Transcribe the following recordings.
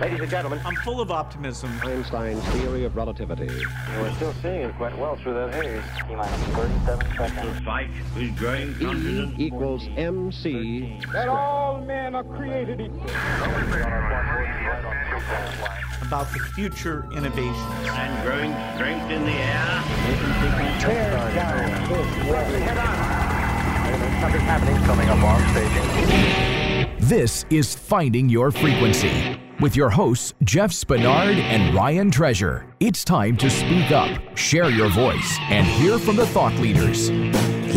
Ladies and gentlemen, I'm full of optimism. Einstein's theory of relativity. We're still seeing it quite well through that haze. T minus 37 seconds. fight with growing E equals MC. that all men are created equal. About the future innovations. and growing strength in the air. Something's happening. Coming up on staging. This is Finding Your Frequency with your hosts, Jeff Spinard and Ryan Treasure. It's time to speak up, share your voice, and hear from the thought leaders.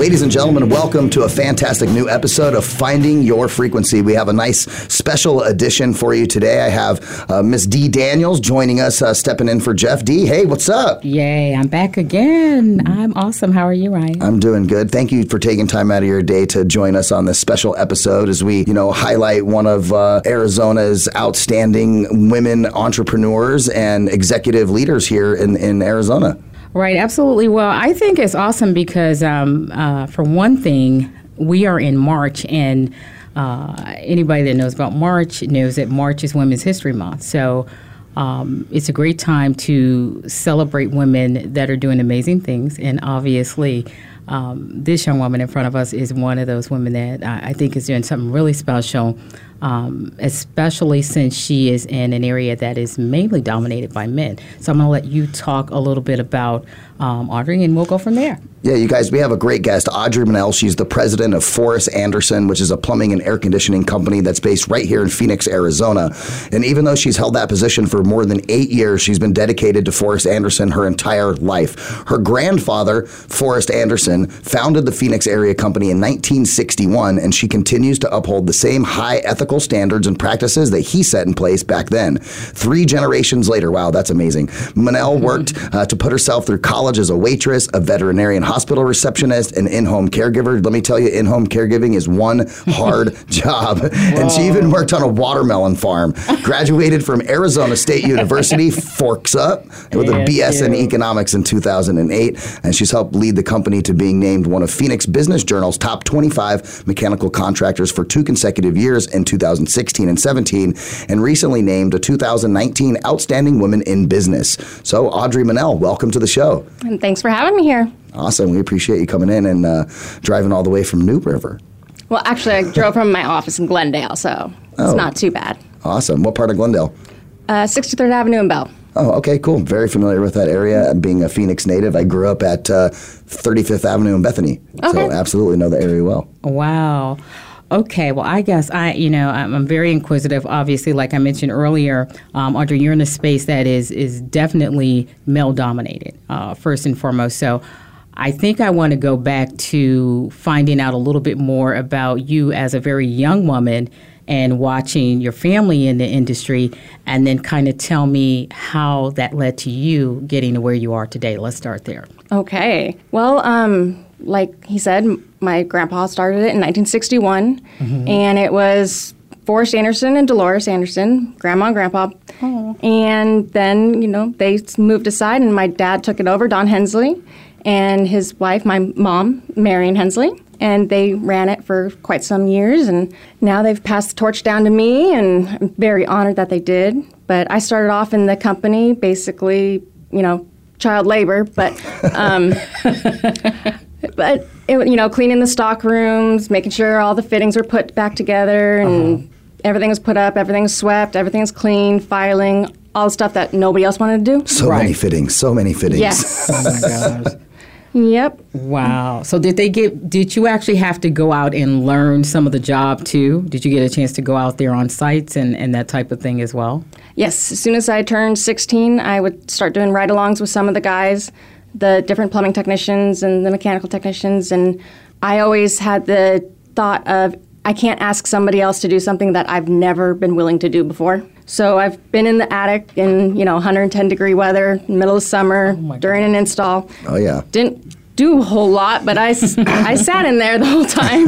Ladies and gentlemen, welcome to a fantastic new episode of Finding Your Frequency. We have a nice special edition for you today. I have uh, Miss Dee Daniels joining us, uh, stepping in for Jeff. Dee. hey, what's up? Yay, I'm back again. I'm awesome. How are you, Ryan? I'm doing good. Thank you for taking time out of your day to join us on this special episode as we, you know, highlight one of uh, Arizona's outstanding women entrepreneurs and executive leaders here in, in Arizona. Right, absolutely. Well, I think it's awesome because, um, uh, for one thing, we are in March, and uh, anybody that knows about March knows that March is Women's History Month. So um, it's a great time to celebrate women that are doing amazing things, and obviously. Um, this young woman in front of us is one of those women that I, I think is doing something really special, um, especially since she is in an area that is mainly dominated by men. So I'm going to let you talk a little bit about um, Audrey, and we'll go from there. Yeah, you guys, we have a great guest, Audrey Manel. She's the president of Forrest Anderson, which is a plumbing and air conditioning company that's based right here in Phoenix, Arizona. And even though she's held that position for more than eight years, she's been dedicated to Forrest Anderson her entire life. Her grandfather, Forrest Anderson, founded the Phoenix area company in 1961, and she continues to uphold the same high ethical standards and practices that he set in place back then. Three generations later, wow, that's amazing. Manel worked uh, to put herself through college as a waitress, a veterinarian hospital receptionist, and in home caregiver. Let me tell you, in home caregiving is one hard job. And she even worked on a watermelon farm. Graduated from Arizona State University, Forks Up, with a Yes, BS in economics in 2008. And she's helped lead the company to being named one of Phoenix Business Journal's top 25 mechanical contractors for two consecutive years in 2016 and 17, and recently named a 2019 Outstanding Woman in Business. So, Audrey Manel, welcome to the show. And thanks for having me here. Awesome. We appreciate you coming in and uh, driving all the way from New River. Well, actually, I drove from my office in Glendale, so Oh. it's not too bad. Awesome. What part of Glendale? Uh, 63rd Avenue and Bell. Oh, okay, cool. Very familiar with that area. Being a Phoenix native, I grew up at uh, 35th Avenue in Bethany. So, absolutely know the area well. Wow. Okay, well, I guess I, you know, I'm, I'm very inquisitive. Obviously, like I mentioned earlier, um, Audrey, you're in a space that is is definitely male dominated, uh, first and foremost. So, I think I want to go back to finding out a little bit more about you as a very young woman and watching your family in the industry, and then kind of tell me how that led to you getting to where you are today. Let's start there. Okay. Well, um, like he said, my grandpa started it in 1961, and it was Forrest Anderson and Dolores Anderson, grandma and grandpa. And then, you know, they moved aside, and my dad took it over, Don Hensley, and his wife, my mom, Marion Hensley. And they ran it for quite some years, and now they've passed the torch down to me, and I'm very honored that they did. But I started off in the company basically, you know, child labor, but um, but it, you know, cleaning the stock rooms, making sure all the fittings were put back together, and everything was put up, everything was swept, everything was clean, filing, all the stuff that nobody else wanted to do. So many fittings, so many fittings. Yes. Oh my gosh. yep. Wow. So did they get did you actually have to go out and learn some of the job too? Did you get a chance to go out there on sites and, and that type of thing as well? Yes. As soon as I turned 16, I would start doing ride-alongs with some of the guys, the different plumbing technicians and the mechanical technicians, and I always had the thought of I can't ask somebody else to do something that I've never been willing to do before. So I've been in the attic in you know 110 degree weather, middle of summer, during an install. Oh, yeah. Didn't do a whole lot, but I, I sat in there the whole time.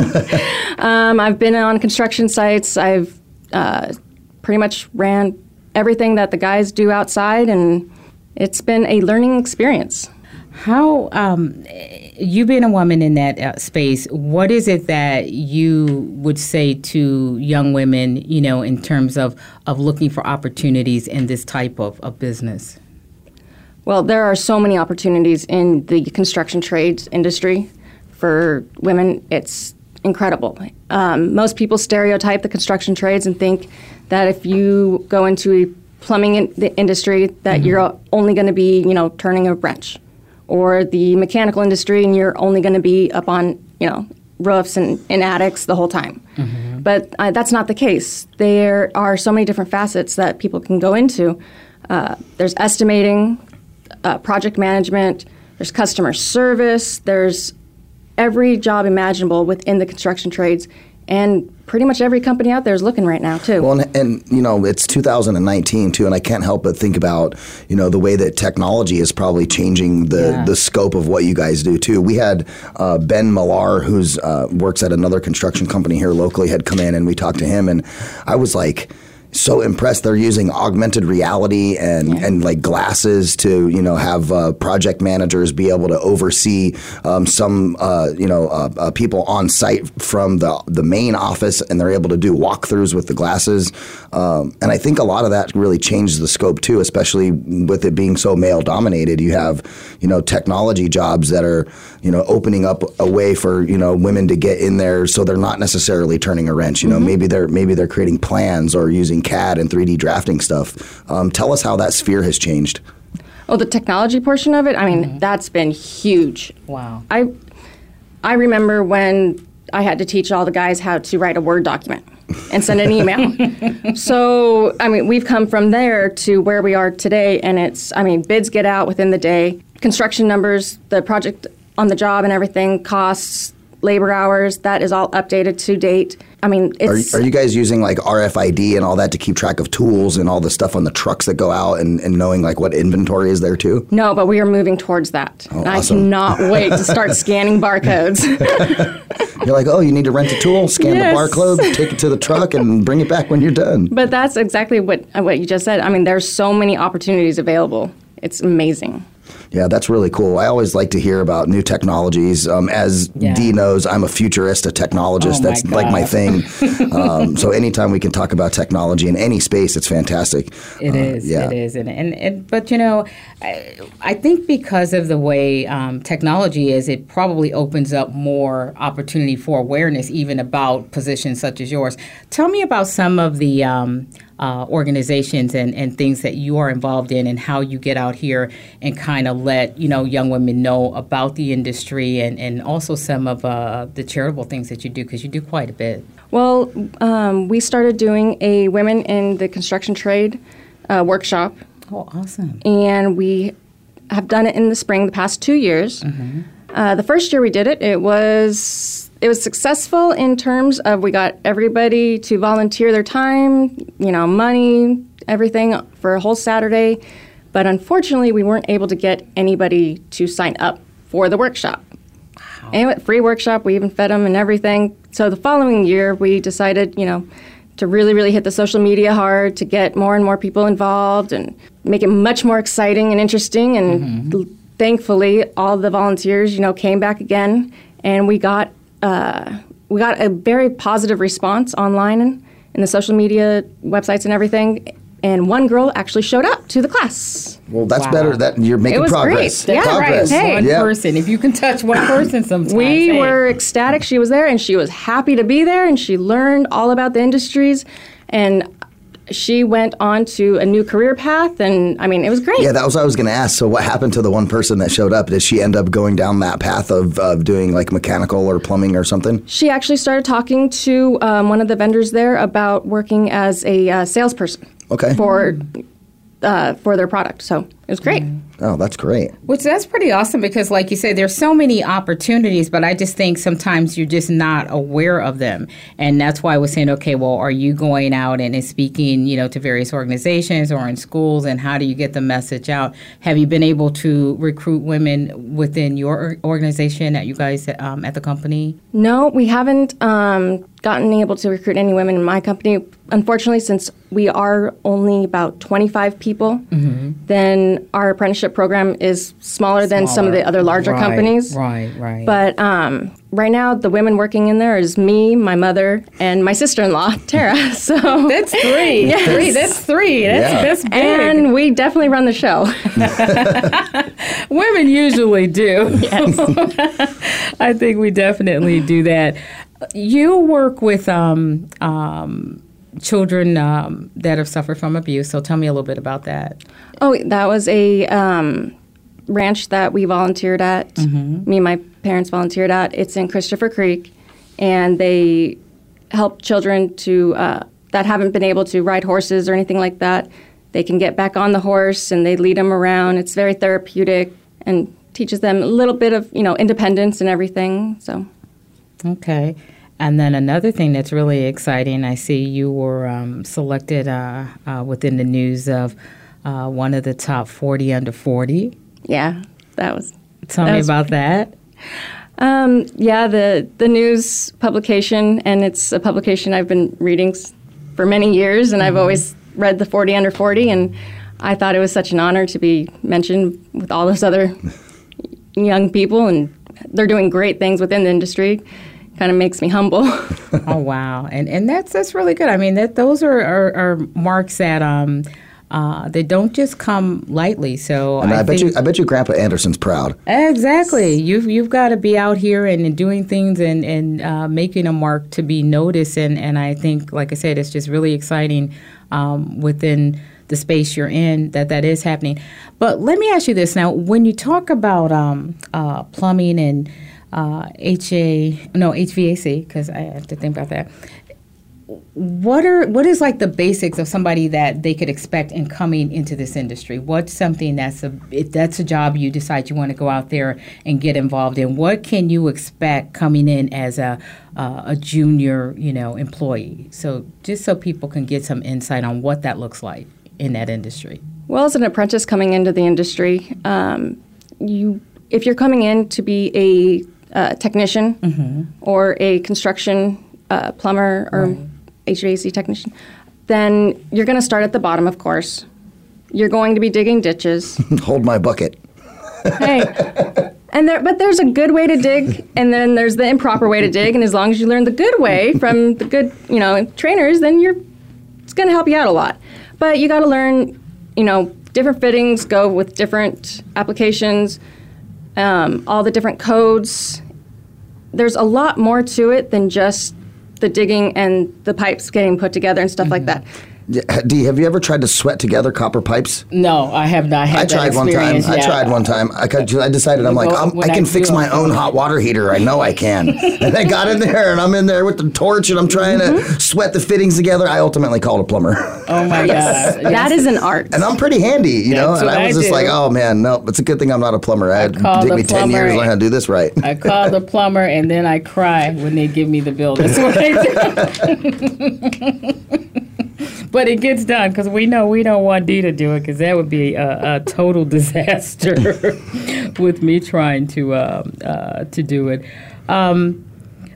um, I've been on construction sites. I've uh, pretty much ran everything that the guys do outside, and it's been a learning experience. How um, you being a woman in that uh, space, what is it that you would say to young women, you know, in terms of, of looking for opportunities in this type of, of business? Well, there are so many opportunities in the construction trades industry for women. It's incredible. Um, most people stereotype the construction trades and think that if you go into a plumbing in the industry, that you're only going to be, you know, turning a wrench, or the mechanical industry, and you're only going to be up on, you know, roofs and in attics the whole time. But uh, that's not the case. There are so many different facets that people can go into. Uh, there's estimating, uh, project management, there's customer service, there's every job imaginable within the construction trades. And pretty much every company out there is looking right now, too. Well, and, and you know, it's 2019 too, and I can't help but think about you know the way that technology is probably changing the Yeah. the scope of what you guys do too. We had uh, Ben Millar, who's uh, works at another construction company here locally, had come in, and we talked to him, and I was like. So impressed! They're using augmented reality and, and like glasses to you know have uh, project managers be able to oversee um, some uh, you know uh, uh, people on site from the the main office, and they're able to do walkthroughs with the glasses. Um, and I think a lot of that really changes the scope too, especially with it being so male dominated. You have you know technology jobs that are you know opening up a way for you know women to get in there, so they're not necessarily turning a wrench. You know, maybe they're maybe they're creating plans or using CAD and 3D drafting stuff. Um, tell us how that sphere has changed. Oh, the technology portion of it, I mean, that's been huge. Wow. I I remember when I had to teach all the guys how to write a Word document and send an email. so, I mean, we've come from there to where we are today, and it's, I mean, bids get out within the day, construction numbers, the project on the job and everything, costs, labor hours, that is all updated to date. I mean, Are, it's. are you guys using like RFID and all that to keep track of tools and all the stuff on the trucks that go out and, and knowing like what inventory is there too? no, but we are moving towards that. Oh, and I cannot wait to start scanning barcodes. You're like, oh, you need to rent a tool, scan Yes. the barcode, take it to the truck, and bring it back when you're done. But that's exactly what what you just said. I mean, there's so many opportunities available. It's amazing. Yeah, that's really cool. I always like to hear about new technologies. Um, as Yeah. Dee knows, I'm a futurist, a technologist. Oh my that's like my thing. um, so anytime we can talk about technology in any space, it's fantastic. It Uh, is. Yeah. It is. And, and, and but you know, I, I think because of the way um, technology is, it probably opens up more opportunity for awareness, even about positions such as yours. Tell me about some of the um, uh, organizations and, and things that you are involved in, and how you get out here and kind of let you know young women know about the industry, and, and also some of uh, the charitable things that you do, because you do quite a bit. Well, um, we started doing a women in the construction trade uh, workshop, Oh, awesome! and we have done it in the spring the past two years. Uh, the first year we did it, it was it was successful in terms of we got everybody to volunteer their time, you know, money, everything for a whole Saturday. But unfortunately, we weren't able to get anybody to sign up for the workshop. Wow. Anyway, free workshop. We even fed them and everything. So the following year, we decided, you know, to really, really hit the social media hard to get more and more people involved and make it much more exciting and interesting. And mm-hmm. l- thankfully, all the volunteers, you know, came back again, and we got uh, we got a very positive response online and in the social media websites and everything. And one girl actually showed up to the class. Well, that's Wow. better. That you're making it was progress. great. Yeah, progress. right. Hey. One Yeah. person. If you can touch one person, sometimes We hey. were ecstatic. She was there and she was happy to be there and she learned all about the industries and she went on to a new career path and I mean it was great. Yeah, that was what I was going to ask. So, what happened to the one person that showed up? Did she end up going down that path of, of doing like mechanical or plumbing or something? She actually started talking to um, one of the vendors there about working as a uh, salesperson Okay. for uh, for their product. So it was great. Oh, that's great. Which that's pretty awesome because, like you said, there's so many opportunities, but I just think sometimes you're just not aware of them, and that's why I was saying, okay, well, are you going out and, and speaking, you know, to various organizations or in schools, and how do you get the message out? Have you been able to recruit women within your organization at you guys um, at the company? No, we haven't um, gotten able to recruit any women in my company. Unfortunately, since we are only about 25 people, then and our apprenticeship program is smaller, than some of the other larger Right, companies. right, right. But um, right now, the women working in there is me, my mother, and my sister-in-law, Tara. So That's three. Yes. Three. That's three. That's Yeah. that's big. and we definitely run the show. Women usually do. Yes. I think we definitely do that. You work with um, um, children um, that have suffered from abuse. So tell me a little bit about that. Oh, that was a um, ranch that we volunteered at. Me and my parents volunteered at. It's in Christopher Creek, and they help children to uh, that haven't been able to ride horses or anything like that. They can get back on the horse, and they lead them around. It's very therapeutic and teaches them a little bit of you know independence and everything. So. Okay. And then another thing that's really exciting, I see you were um, selected uh, uh, within the news of uh, one of the top 40 under 40. Yeah, that was. Tell That me was- about that. Um, yeah, the the news publication, and it's a publication I've been reading for many years, and I've always read the 40 under 40, and I thought it was such an honor to be mentioned with all those other young people, and they're doing great things within the industry. Kind of makes me humble. oh wow, and and that's that's really good. I mean, that those are are, are marks that um uh, they don't just come lightly. So And I, bet think, you, I bet you, Grandpa Anderson's proud. Exactly. You've you've got to be out here and, and doing things and and uh, making a mark to be noticed. And and I think, like I said, it's just really exciting um, within the space you're in that that is happening. But let me ask you this now: when you talk about um, uh, plumbing and uh, HA, no HVAC, because I have to think about that. What are what is like the basics of somebody that they could expect in coming into this industry? What's something that's a if that's a job you decide you want to go out there and get involved in what can you expect coming in as a uh, a junior you know employee? So just so people can get some insight on what that looks like in that industry. Well, as an apprentice coming into the industry, um, you if you're coming in to be a uh, technician or a construction uh, plumber or HVAC technician, then you're going to start at the bottom, of course. You're going to be digging ditches. Hold my bucket. hey, and there, but there's a good way to dig, and then there's the improper way to dig. And as long as you learn the good way from the good, you know, trainers, then you're it's going to help you out a lot. But you got to learn, you know, different fittings go with different applications, um, all the different codes. There's a lot more to it than just the digging and the pipes getting put together and stuff like that. Yeah, Dee, have you ever tried to sweat together copper pipes? no i have not had I tried one time. I tried one time. I, could, I decided I'm like, I'm, when I I can fix my own hot water heater. I know I can. and I got in there and I'm in there with the torch and I'm trying to mm-hmm. sweat the fittings together. I ultimately called a plumber. oh my god That is an art. and I'm pretty handy, you know. And I was I just do. like, oh man, no, it's a good thing I'm not a plumber. I had to take me 10 years to learn how to do this right. I call the plumber and then I cry when they give me the bill. That's what I do. But it gets done because we know we don't want Dee to do it because that would be a, a total disaster with me trying to um, uh, to do it. Um,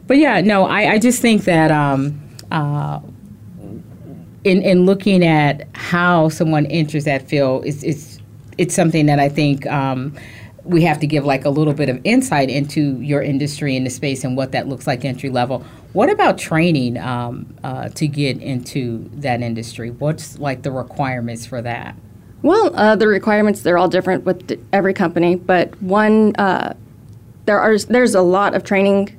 but yeah, no, I, I just think that um, uh, in in looking at how someone enters that field, it's it's it's something that I think um, we have to give like a little bit of insight into your industry and the space and what that looks like entry level. What about training um, uh, to get into that industry? What's like the requirements for that? Well, uh, the requirements they're all different with d- every company, but one uh, there are there's a lot of training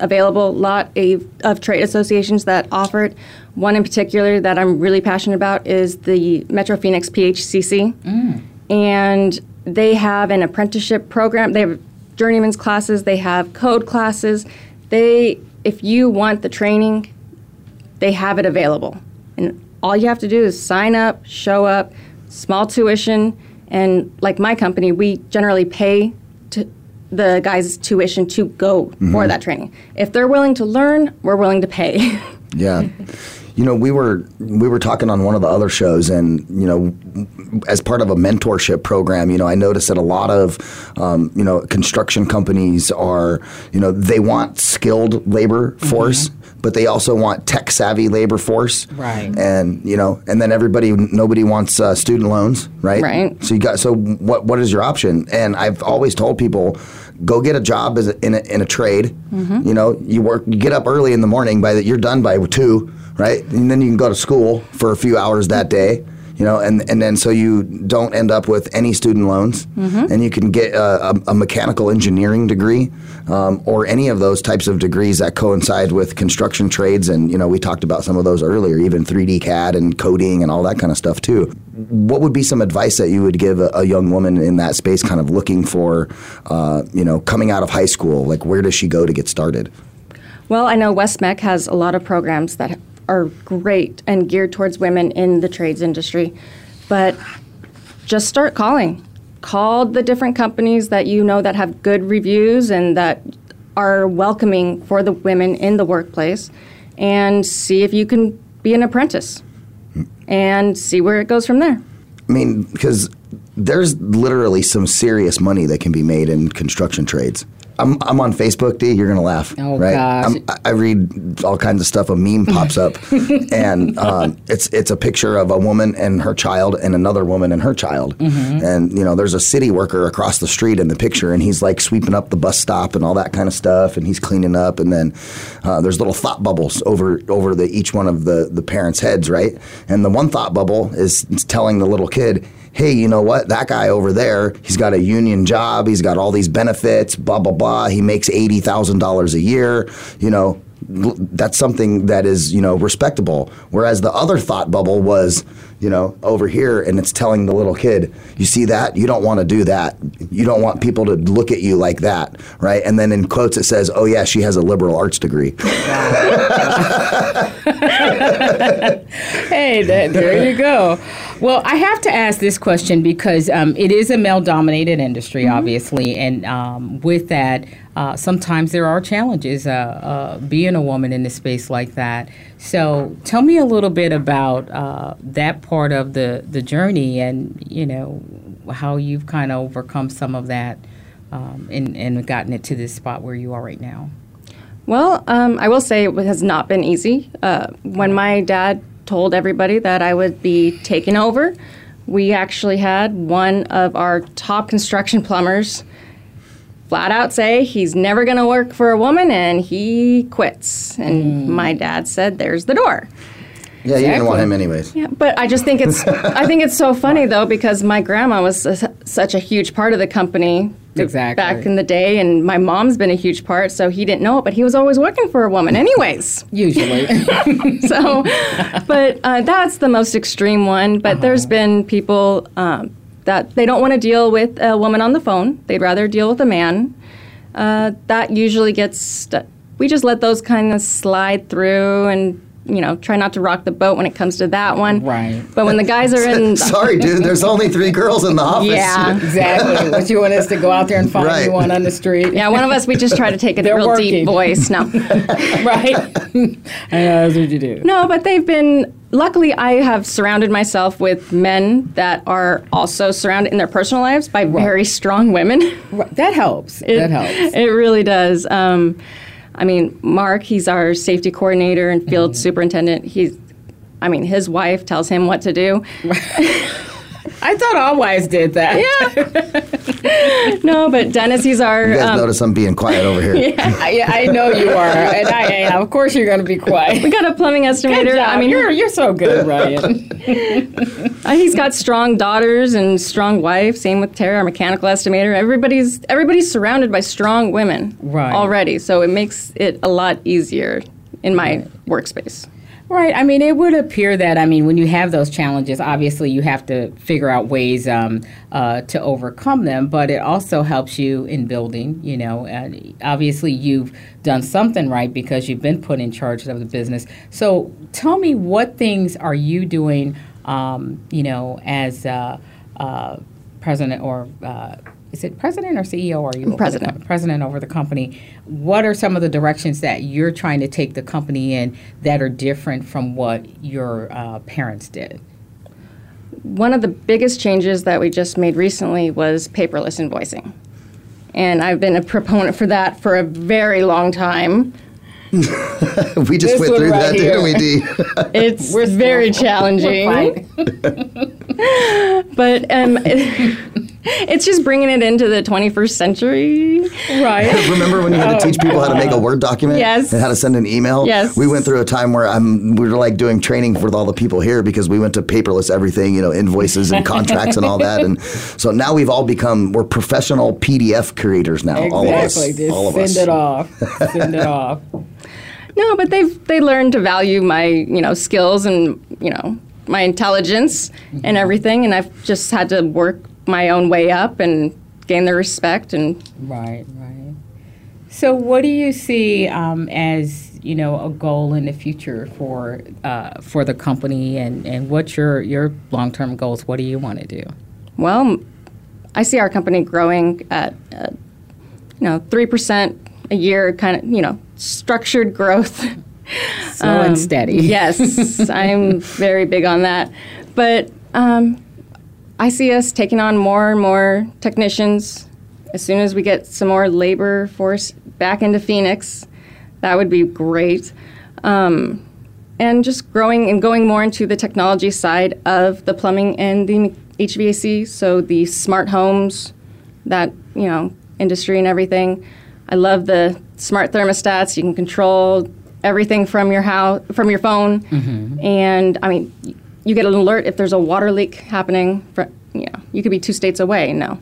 available, a lot a, of trade associations that offer it. One in particular that I'm really passionate about is the Metro Phoenix PHCC, and they have an apprenticeship program. They have journeyman's classes. They have code classes. They, if you want the training, they have it available. And all you have to do is sign up, show up, small tuition, and like my company, we generally pay to the guys' tuition to go for mm-hmm. that training. If they're willing to learn, we're willing to pay. Yeah. You know, we were we were talking on one of the other shows, and you know, as part of a mentorship program, you know, I noticed that a lot of um, you know construction companies are, you know, they want skilled labor force. But they also want tech savvy labor force, Right. And you know, and then everybody, nobody wants uh, student loans, right? Right. So you got so what? What is your option? And I've always told people, go get a job as a, in a, in a trade. You know, you work, you get up early in the morning. By the, you're done by two, right? And then you can go to school for a few hours that day. You know, and, and then so you don't end up with any student loans, and you can get a, a, a mechanical engineering degree, um, or any of those types of degrees that coincide with construction trades. And you know, we talked about some of those earlier, even 3D CAD and coding and all that kind of stuff too. What would be some advice that you would give a, a young woman in that space, kind of looking for, uh, you know, coming out of high school? Like, where does she go to get started? Well, I know West-MEC has a lot of programs that are great and geared towards women in the trades industry, but just start calling. Call the different companies that you know that have good reviews and that are welcoming for the women in the workplace and see if you can be an apprentice and see where it goes from there. I mean, because there's literally some serious money that can be made in construction trades. I'm, I'm on Facebook, Dee. You're gonna laugh, Oh, right? gosh. I'm, I- I read all kinds of stuff. A meme pops up, and um, it's it's a picture of a woman and her child, and another woman and her child. Mm-hmm. And you know, there's a city worker across the street in the picture, and he's like sweeping up the bus stop and all that kind of stuff, and he's cleaning up. And then uh, there's little thought bubbles over over the each one of the the parents' heads, right? And the one thought bubble is telling the little kid hey, you know what? That guy over there, he's got a union job, he's got all these benefits, blah, blah, blah. He makes $80,000 a year. You know, that's something that is, you know, respectable. Whereas the other thought bubble was, you know, over here, and it's telling the little kid, you see that? You don't want to do that. You don't want people to look at you like that, right? And then in quotes, it says, oh, yeah, she has a liberal arts degree. Hey, there you go. Well, I have to ask this question because um, it is a male dominated industry, obviously. And um, with that, uh, sometimes there are challenges uh, uh, being a woman in a space like that. So tell me a little bit about uh, that part of the, the journey and, you know, how you've kind of overcome some of that um, and, and gotten it to this spot where you are right now. Well, um, I will say it has not been easy. Uh, when my dad told everybody that I would be taking over, we actually had one of our top construction plumbers flat out say he's never going to work for a woman and he quits. And hmm. my dad said, "There's the door." Yeah, you didn't want him anyways. Yeah, but I just think it's I think it's so funny though because my grandma was s such a huge part of the company Exactly. back in the day, and my mom's been a huge part. So he didn't know it, but he was always working for a woman, anyways. Usually. so, but uh, that's the most extreme one. But there's been people um, that they don't want to deal with a woman on the phone; they'd rather deal with a man. Uh, that usually gets. St- we just let those kind of slide through and. You know, try not to rock the boat when it comes to that one. Right. But when the guys are in, Sorry, dude. There's only three girls in the office. Yeah. exactly. What you want us to go out there and find Right. you one on the street? yeah, one of us we just try to take a They're real working. deep voice. No, right? I know that's what you do. No, but they've been. Luckily, I have surrounded myself with men that are also surrounded in their personal lives by very strong women. Right. That helps. It, that helps. It really does. Um, I mean, Mark, he's our safety coordinator and field Mm-hmm. superintendent. He's, I mean, his wife tells him what to do. I thought all wives did that. Yeah. no, but Dennis, he's our. You guys um, notice I'm being quiet over here. I, I know you are, and I am. Of course, you're going to be quiet. we got a plumbing Good estimator. job. I mean, you're you're so good, Ryan. Uh, he's got strong daughters and strong wife. Same with Tara, our mechanical estimator. Everybody's everybody's surrounded by strong women Right. already, so it makes it a lot easier in my workspace. Right. I mean, it would appear that, I mean, when you have those challenges, obviously you have to figure out ways um, uh, to overcome them, but it also helps you in building, you know. And obviously, you've done something right because you've been put in charge of the business. So tell me, what things are you doing, um, you know, as uh, uh, president or uh, is it president or CEO? Or are you over the President. president over the company? What are some of the directions that you're trying to take the company in that are different from what your uh, parents did? One of the biggest changes that we just made recently was paperless invoicing. And I've been a proponent for that for a very long time. we just This went through right that, here. didn't we, Dee? It's very challenging. but um, it's just bringing it into the 21st century. Right. Remember when you had to teach people how to make a Word document? Yes. And how to send an email? Yes. We went through a time where I'm, we were like doing training with all the people here because we went to paperless everything, you know, invoices and contracts and all that. And so now we've all become, we're professional PDF creators now, all of us. Exactly. Just all of send us. it off. Send it off. No, but they've they learned to value my you know skills and you know my intelligence and mm-hmm. everything, and I've just had to work my own way up and gain their respect and Right, right. So, what do you see um, as you know a goal in the future for uh, for the company, and, and what's your your long term goals? What do you want to do? well, I see our company growing at uh, you know three percent a year, kind of you know structured growth. Slow and steady. yes, I'm very big on that. But um, I see us taking on more and more technicians. As soon as we get some more labor force back into Phoenix, that would be great. Um, and just growing and going more into the technology side of the plumbing and the HVAC, so the smart homes, that you know industry and everything. I love the smart thermostats. You can control everything from your house from your phone, and I mean, you get an alert if there's a water leak happening. For, you know, you could be two states away. No,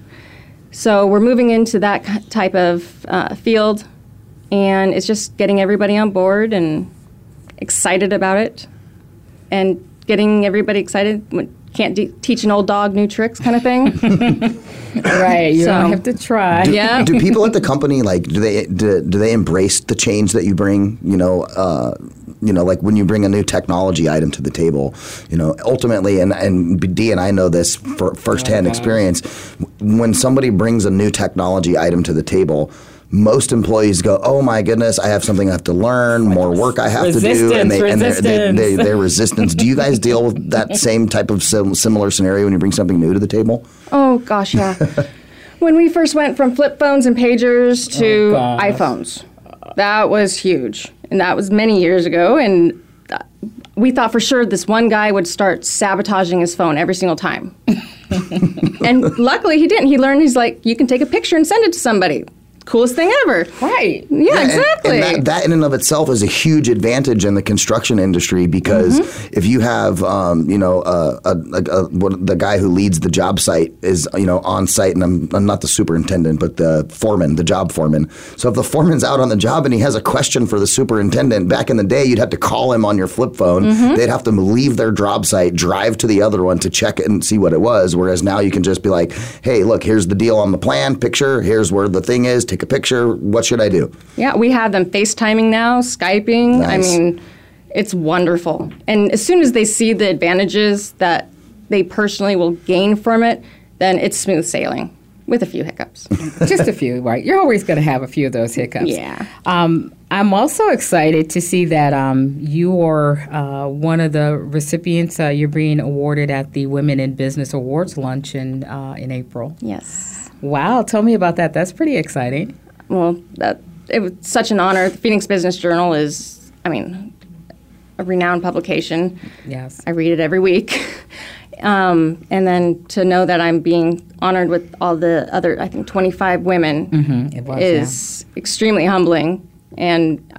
so we're moving into that type of uh, field, and it's just getting everybody on board and excited about it, and getting everybody excited. when- Can't de- teach an old dog new tricks, kind of thing. Right, you So- don't have to try. yeah. do people at the company like do they do, do they embrace the change that you bring you know uh, you know like when you bring a new technology item to the table you know ultimately and and Dee and I know this for firsthand experience when somebody brings a new technology item to the table most employees go, "Oh my goodness, I have something I have to learn, more work I have to do," and they and they're, they, they, Resistance. they're resistance. Do you guys deal with that same type of sim- similar scenario when you bring something new to the table? Oh gosh, yeah. when we first went from flip phones and pagers to Oh, iPhones, that was huge, and that was many years ago. And uh, we thought for sure this one guy would start sabotaging his phone every single time. and luckily, he didn't. He learned he's like, you can take a picture and send it to somebody. Coolest thing ever. Right. Yeah, and- exactly. And, that, that in and of itself is a huge advantage in the construction industry because Mm-hmm. if you have, um, you know, a, a, a, a, what, the guy who leads the job site is, you know, on site, and I'm, I'm not the superintendent, but the foreman, the job foreman. So if the foreman's out on the job and he has a question for the superintendent, back in the day, you'd have to call him on your flip phone. Mm-hmm. They'd have to leave their job site, drive to the other one to check it and see what it was. Whereas now you can just be like, hey, look, here's the deal on the plan, picture, here's where the thing is, take a picture. What should I do? Yeah, we have them FaceTiming now, Skyping. I mean, it's wonderful. And as soon as they see the advantages that they personally will gain from it, then it's smooth sailing with a few hiccups. Just a few, right? You're always going to have a few of those hiccups. Yeah. Um, I'm also excited to see that um, you are uh, one of the recipients. Uh, you're being awarded at the Women in Business Awards luncheon uh, in April. yes. Wow, tell me about that. That's pretty exciting. Well, that it was such an honor. The Phoenix Business Journal is, I mean, a renowned publication. Yes. I read it every week. Um, and then to know that I'm being honored with all the other, I think, 25 women Mm-hmm, It was, is extremely humbling. And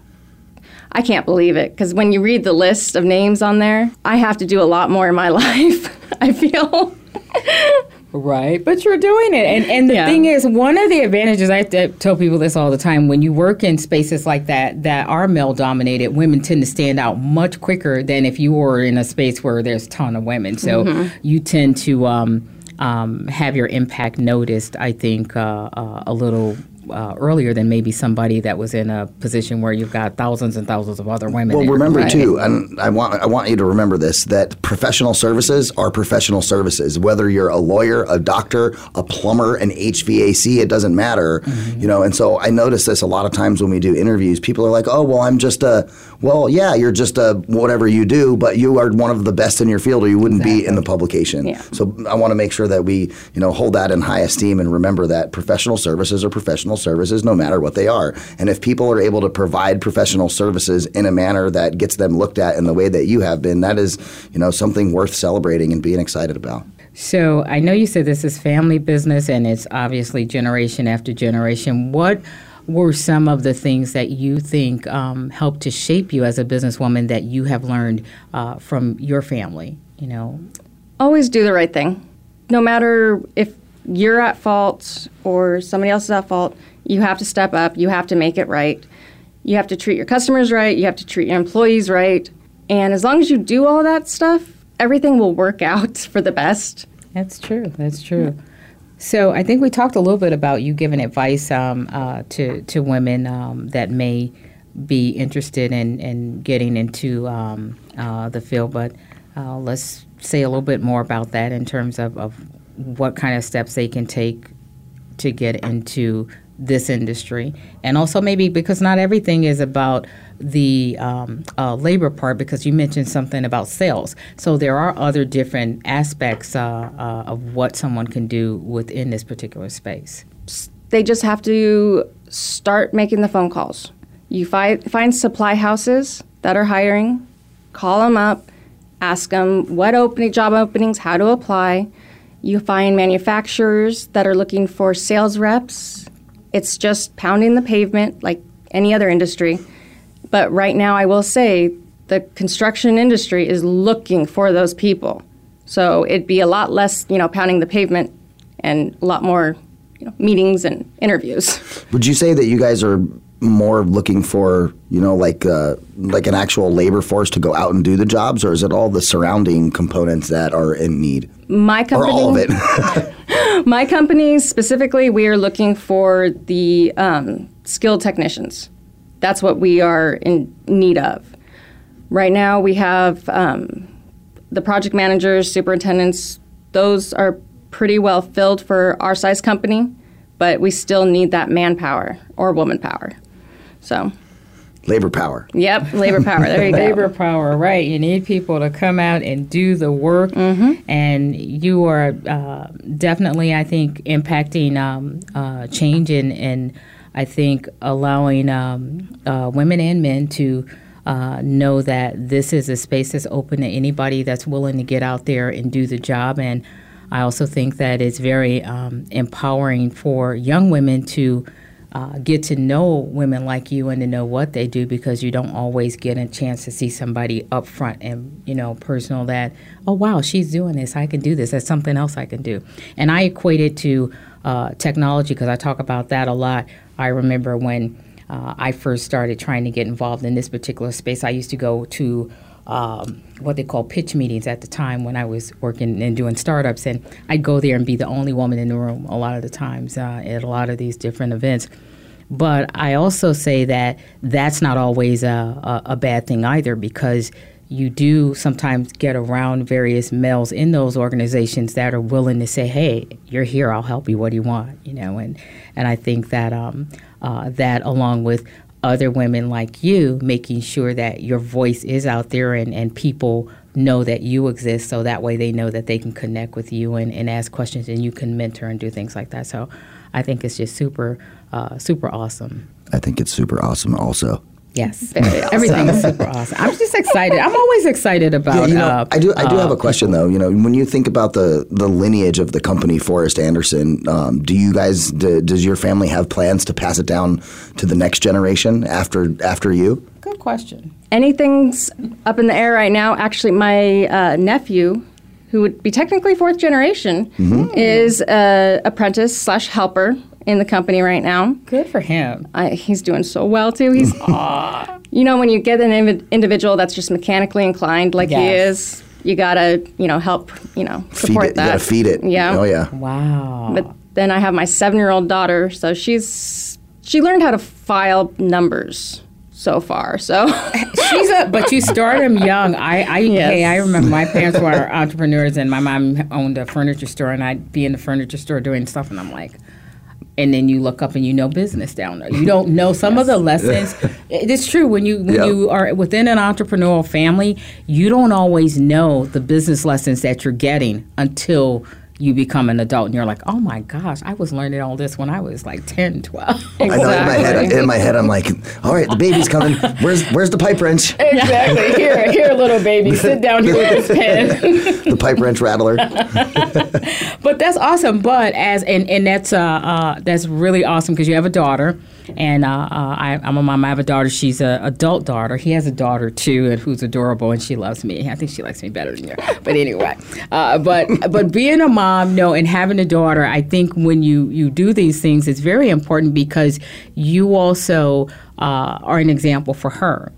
I can't believe it because when you read the list of names on there, I have to do a lot more in my life, I feel. Right, but you're doing it, and and the Yeah. thing is, one of the advantages I tell people this all the time: when you work in spaces like that that are male dominated, women tend to stand out much quicker than if you were in a space where there's a ton of women. So Mm-hmm. you tend to um, um, have your impact noticed. I think uh, uh, a little uh, earlier than maybe somebody that was in a position where you've got thousands and thousands of other women. Well, remember Right. too, and I want I want you to remember this: that professional services are professional services. Whether you're a lawyer, a doctor, a plumber, an HVAC, it doesn't matter. Mm-hmm. You know, and so I notice this a lot of times when we do interviews. People are like, "Oh, well, I'm just a well, yeah, you're just a whatever you do, but you are one of the best in your field, or you wouldn't be in the publication." Yeah. So I want to make sure that we, you know, hold that in high esteem and remember that professional services are professional services no matter what they are. And if people are able to provide professional services in a manner that gets them looked at in the way that you have been, that is, you know, something worth celebrating and being excited about. So I know you said this is family business and it's obviously generation after generation. What were some of the things that you think um, helped to shape you as a businesswoman that you have learned uh, from your family? You know, always do the right thing. No matter if you're at fault or somebody else is at fault, you have to step up. You have to make it right. You have to treat your customers right. You have to treat your employees right. And as long as you do all that stuff, everything will work out for the best. That's true. That's true. So I think we talked a little bit about you giving advice um, uh, to to women um, that may be interested in, in getting into um, uh, the field, but uh, let's say a little bit more about that in terms of, of what kind of steps they can take to get into this industry, and also maybe because not everything is about the um, uh, labor part. Because you mentioned something about sales, so there are other different aspects uh, uh, of what someone can do within this particular space. They just have to start making the phone calls. You find find supply houses that are hiring, call them up, ask them what opening job openings, how to apply. You find manufacturers that are looking for sales reps. It's just pounding the pavement like any other industry. But right now, I will say the construction industry is looking for those people. So it'd be a lot less, you know, pounding the pavement and a lot more, you know, meetings and interviews. Would you say that you guys are more looking for, you know, like uh, like an actual labor force to go out and do the jobs, or is it all the surrounding components that are in need, My or company, all of it? my company specifically, we are looking for the um, skilled technicians. That's what we are in need of. Right now, we have um, the project managers, superintendents. Those are pretty well filled for our size company, but we still need that manpower or woman power. So, labor power. yep, labor power. There you go. Labor power, right? You need people to come out and do the work, and you are uh, definitely, I think, impacting um, uh, change and, and I think allowing um, uh, women and men to. Uh, know that this is a space that's open to anybody that's willing to get out there and do the job. And I also think that it's very um, empowering for young women to uh, get to know women like you and to know what they do because you don't always get a chance to see somebody up front and you know personal that oh wow she's doing this. I can do this. That's something else I can do. And I equate it to uh, technology because I talk about that a lot. I remember when uh, I first started trying to get involved in this particular space I used to go to um, what they call pitch meetings at the time when I was working and doing startups. And I'd go there and be the only woman in the room a lot of the times uh, at a lot of these different events. But I also say that that's not always a, a, a bad thing either because you do sometimes get around various males in those organizations that are willing to say, "Hey, you're here. I'll help you. What do you want?" You know, and and I think that um, uh, that along with other women like you, making sure that your voice is out there and, and people know that you exist so that way they know that they can connect with you and, and ask questions and you can mentor and do things like that. So I think it's just super, uh, super awesome. I think it's super awesome. Also, Yes, everything is super awesome. I'm just excited. I'm always excited about. Yeah, you know, uh, I do. I do uh, have a question though. You know, when you think about the the lineage of the company Forrest Anderson, um, do you guys? Do, does your family have plans to pass it down to the next generation after after you? Good question. anything's up in the air right now. Actually, my uh, nephew, who would be technically fourth generation, is a apprentice slash helper in the company right now. Good for him. I, he's doing so well too. He's, you know, when you get an invi- individual that's just mechanically inclined like he is, you gotta, you know, help, you know, Feed support it. that. You gotta feed it. Yeah. Oh yeah. Wow. But then I have my seven-year-old daughter, so she's she learned how to file numbers so far. So She's a, but you start them young. I, I, Yes. hey, I remember my parents were entrepreneurs, and my mom owned a furniture store, and I'd be in the furniture store doing stuff, and I'm like, and then you look up and you know business down there. You don't know some of the lessons. It is true when you when Yeah. you are within an entrepreneurial family, you don't always know the business lessons that you're getting until you become an adult and you're like, oh my gosh, I was learning all this when I was like 10, 12. I know in my head, in my head, I'm like, all right, the baby's coming. Where's where's the pipe wrench? exactly. Here, here, little baby, sit down here with this pen. The pipe wrench rattler. but that's awesome. But as and and that's uh, uh that's really awesome because you have a daughter, and uh, uh I, I'm a mom. I have a daughter. She's a adult daughter. He has a daughter too, and who's adorable, and she loves me. I think she likes me better than you. But anyway, uh, but but being a mom, no, and having a daughter, I think when you you do these things, it's very important because you also uh, are an example for her.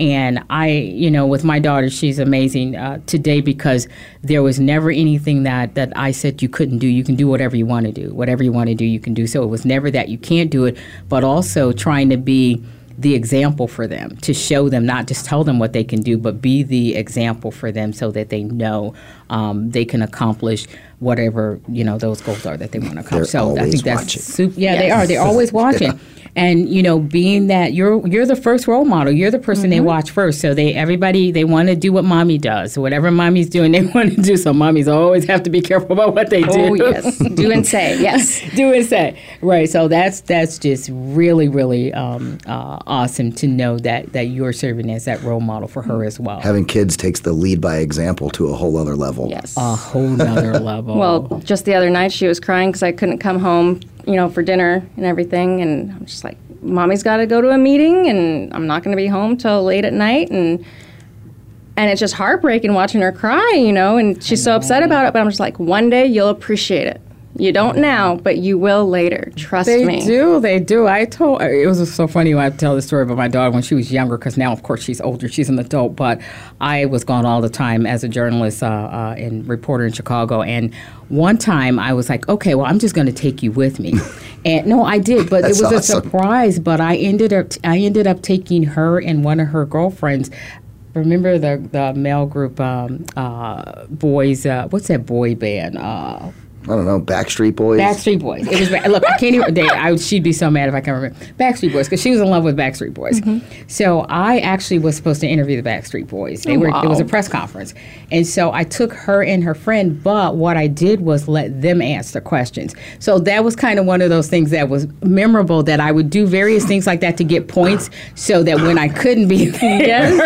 And I, you know, with my daughter, she's amazing uh, today because there was never anything that that I said you couldn't do. You can do whatever you want to do. Whatever you want to do, you can do. So it was never that you can't do it, but also trying to be the example for them to show them, not just tell them what they can do, but be the example for them so that they know um, they can accomplish whatever you know those goals are that they want to accomplish. They're so I think that's watching. super. Yeah, they are. They're always watching. And you know, being that you're you're the first role model, you're the person Mm-hmm. they watch first. So they everybody they want to do what mommy does. Whatever mommy's doing, they want to do. So mommies always have to be careful about what they do. oh yes, do and say yes. do and say right. So that's that's just really really um, uh, awesome to know that that you're serving as that role model for her as well. Having kids takes the lead by example to a whole other level. Yes. a whole nother level. Well, just the other night she was crying because I couldn't come home, you know, for dinner and everything, and I'm just like, "Mommy's got to go to a meeting, and I'm not going to be home till late at night," and and it's just heartbreaking watching her cry, you know, and she's so upset about it. But I'm just like, one day you'll appreciate it. You don't now, but you will later. Trust They me. They do. They do. I told. It was so funny when I tell the story about my daughter when she was younger, because now, of course, she's older. She's an adult. But I was gone all the time as a journalist uh, uh, and reporter in Chicago. And one time, I was like, "Okay, well, I'm just going to take you with me." And no, I did, but it was awesome. a surprise. But I ended up, I ended up taking her and one of her girlfriends. Remember the the male group um, uh, boys? Uh, what's that boy band? Uh, I don't know, Backstreet Boys. Backstreet Boys. It was look. I can't even. They, I, she'd be so mad if I can remember Backstreet Boys because she was in love with Backstreet Boys. Mm-hmm. So I actually was supposed to interview the Backstreet Boys. They Oh, were. It was a press conference, and so I took her and her friend. But what I did was let them answer questions. So that was kind of one of those things that was memorable. That I would do various things like that to get points, so that when I couldn't be there,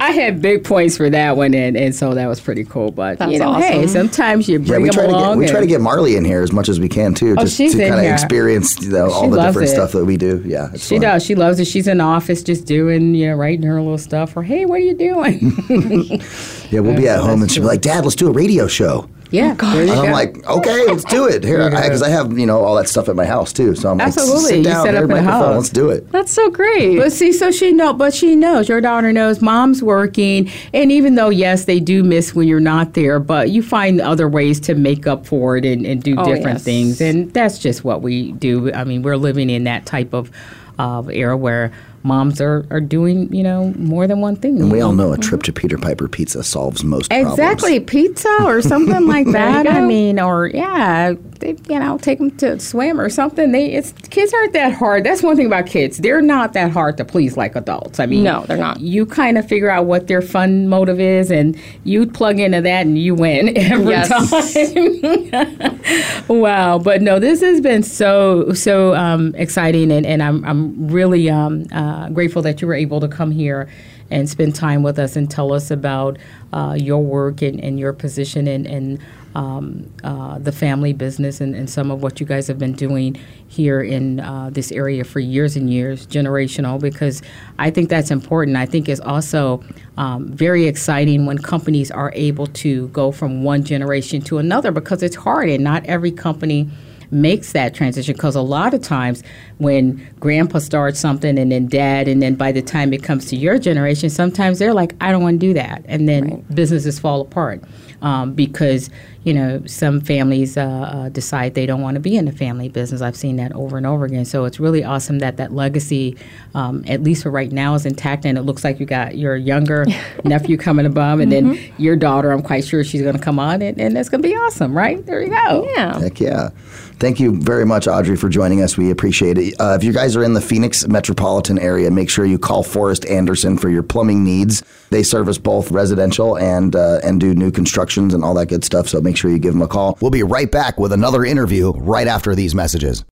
I had big points for that one, and, and so that was pretty cool. But you That's know, hey, sometimes you bring we them try to get we try to get Marley in here as much as we can too, Oh, just to kind of experience you know, all the different it. stuff that we do. Yeah, She fun. does. She loves it. She's in the office just doing, you know, writing her little stuff. Or hey, what are you doing? Yeah, we'll be at home and she'll be like, "Dad, let's do a radio show." Yeah. Oh, there you And I'm like, "Okay, let's do it here," because I have you know all that stuff at my house too. So I'm Absolutely. like, "Sit down, set up here's in the microphone, house. let's do it." That's so great. But see, so she know, but she knows. Your daughter knows. Mom's working, and even though yes, they do miss when you're not there, but you find other ways to make up for it and, and do Oh, different yes. things, and that's just what we do. I mean, we're living in that type of of era where moms are, are doing you know more than one thing. And we all know a trip to Peter Piper Pizza solves most problems. Exactly, pizza or something like that. I mean, or yeah, they, you know, take them to swim or something. They, it's kids aren't that hard. That's one thing about kids; they're not that hard to please like adults. I mean, No, they're not. You kind of figure out what their fun motive is, and you plug into that, and you win every Yes. time. wow, but no, this has been so so um, exciting, and, and I'm I'm really um, uh, grateful that you were able to come here and spend time with us and tell us about uh, your work and, and your position and, and um, uh, the family business and, and some of what you guys have been doing here in uh, this area for years and years, generational, because I think that's important. I think it's also um, very exciting when companies are able to go from one generation to another because it's hard and not every company makes that transition because a lot of times when grandpa starts something and then dad and then by the time it comes to your generation sometimes they're like i don't want to do that and then right. businesses fall apart um, because you know some families uh, uh, decide they don't want to be in the family business. I've seen that over and over again. So it's really awesome that that legacy, um, at least for right now, is intact. And it looks like you got your younger nephew coming above, and mm-hmm. then your daughter. I'm quite sure she's going to come on, and, and that's going to be awesome, right? There you go. Yeah. Heck yeah. Thank you very much, Audrey, for joining us. We appreciate it. Uh, if you guys are in the Phoenix metropolitan area, make sure you call Forrest Anderson for your plumbing needs. They service both residential and uh, and do new constructions and all that good stuff. So make sure you give them a call. We'll be right back with another interview right after these messages.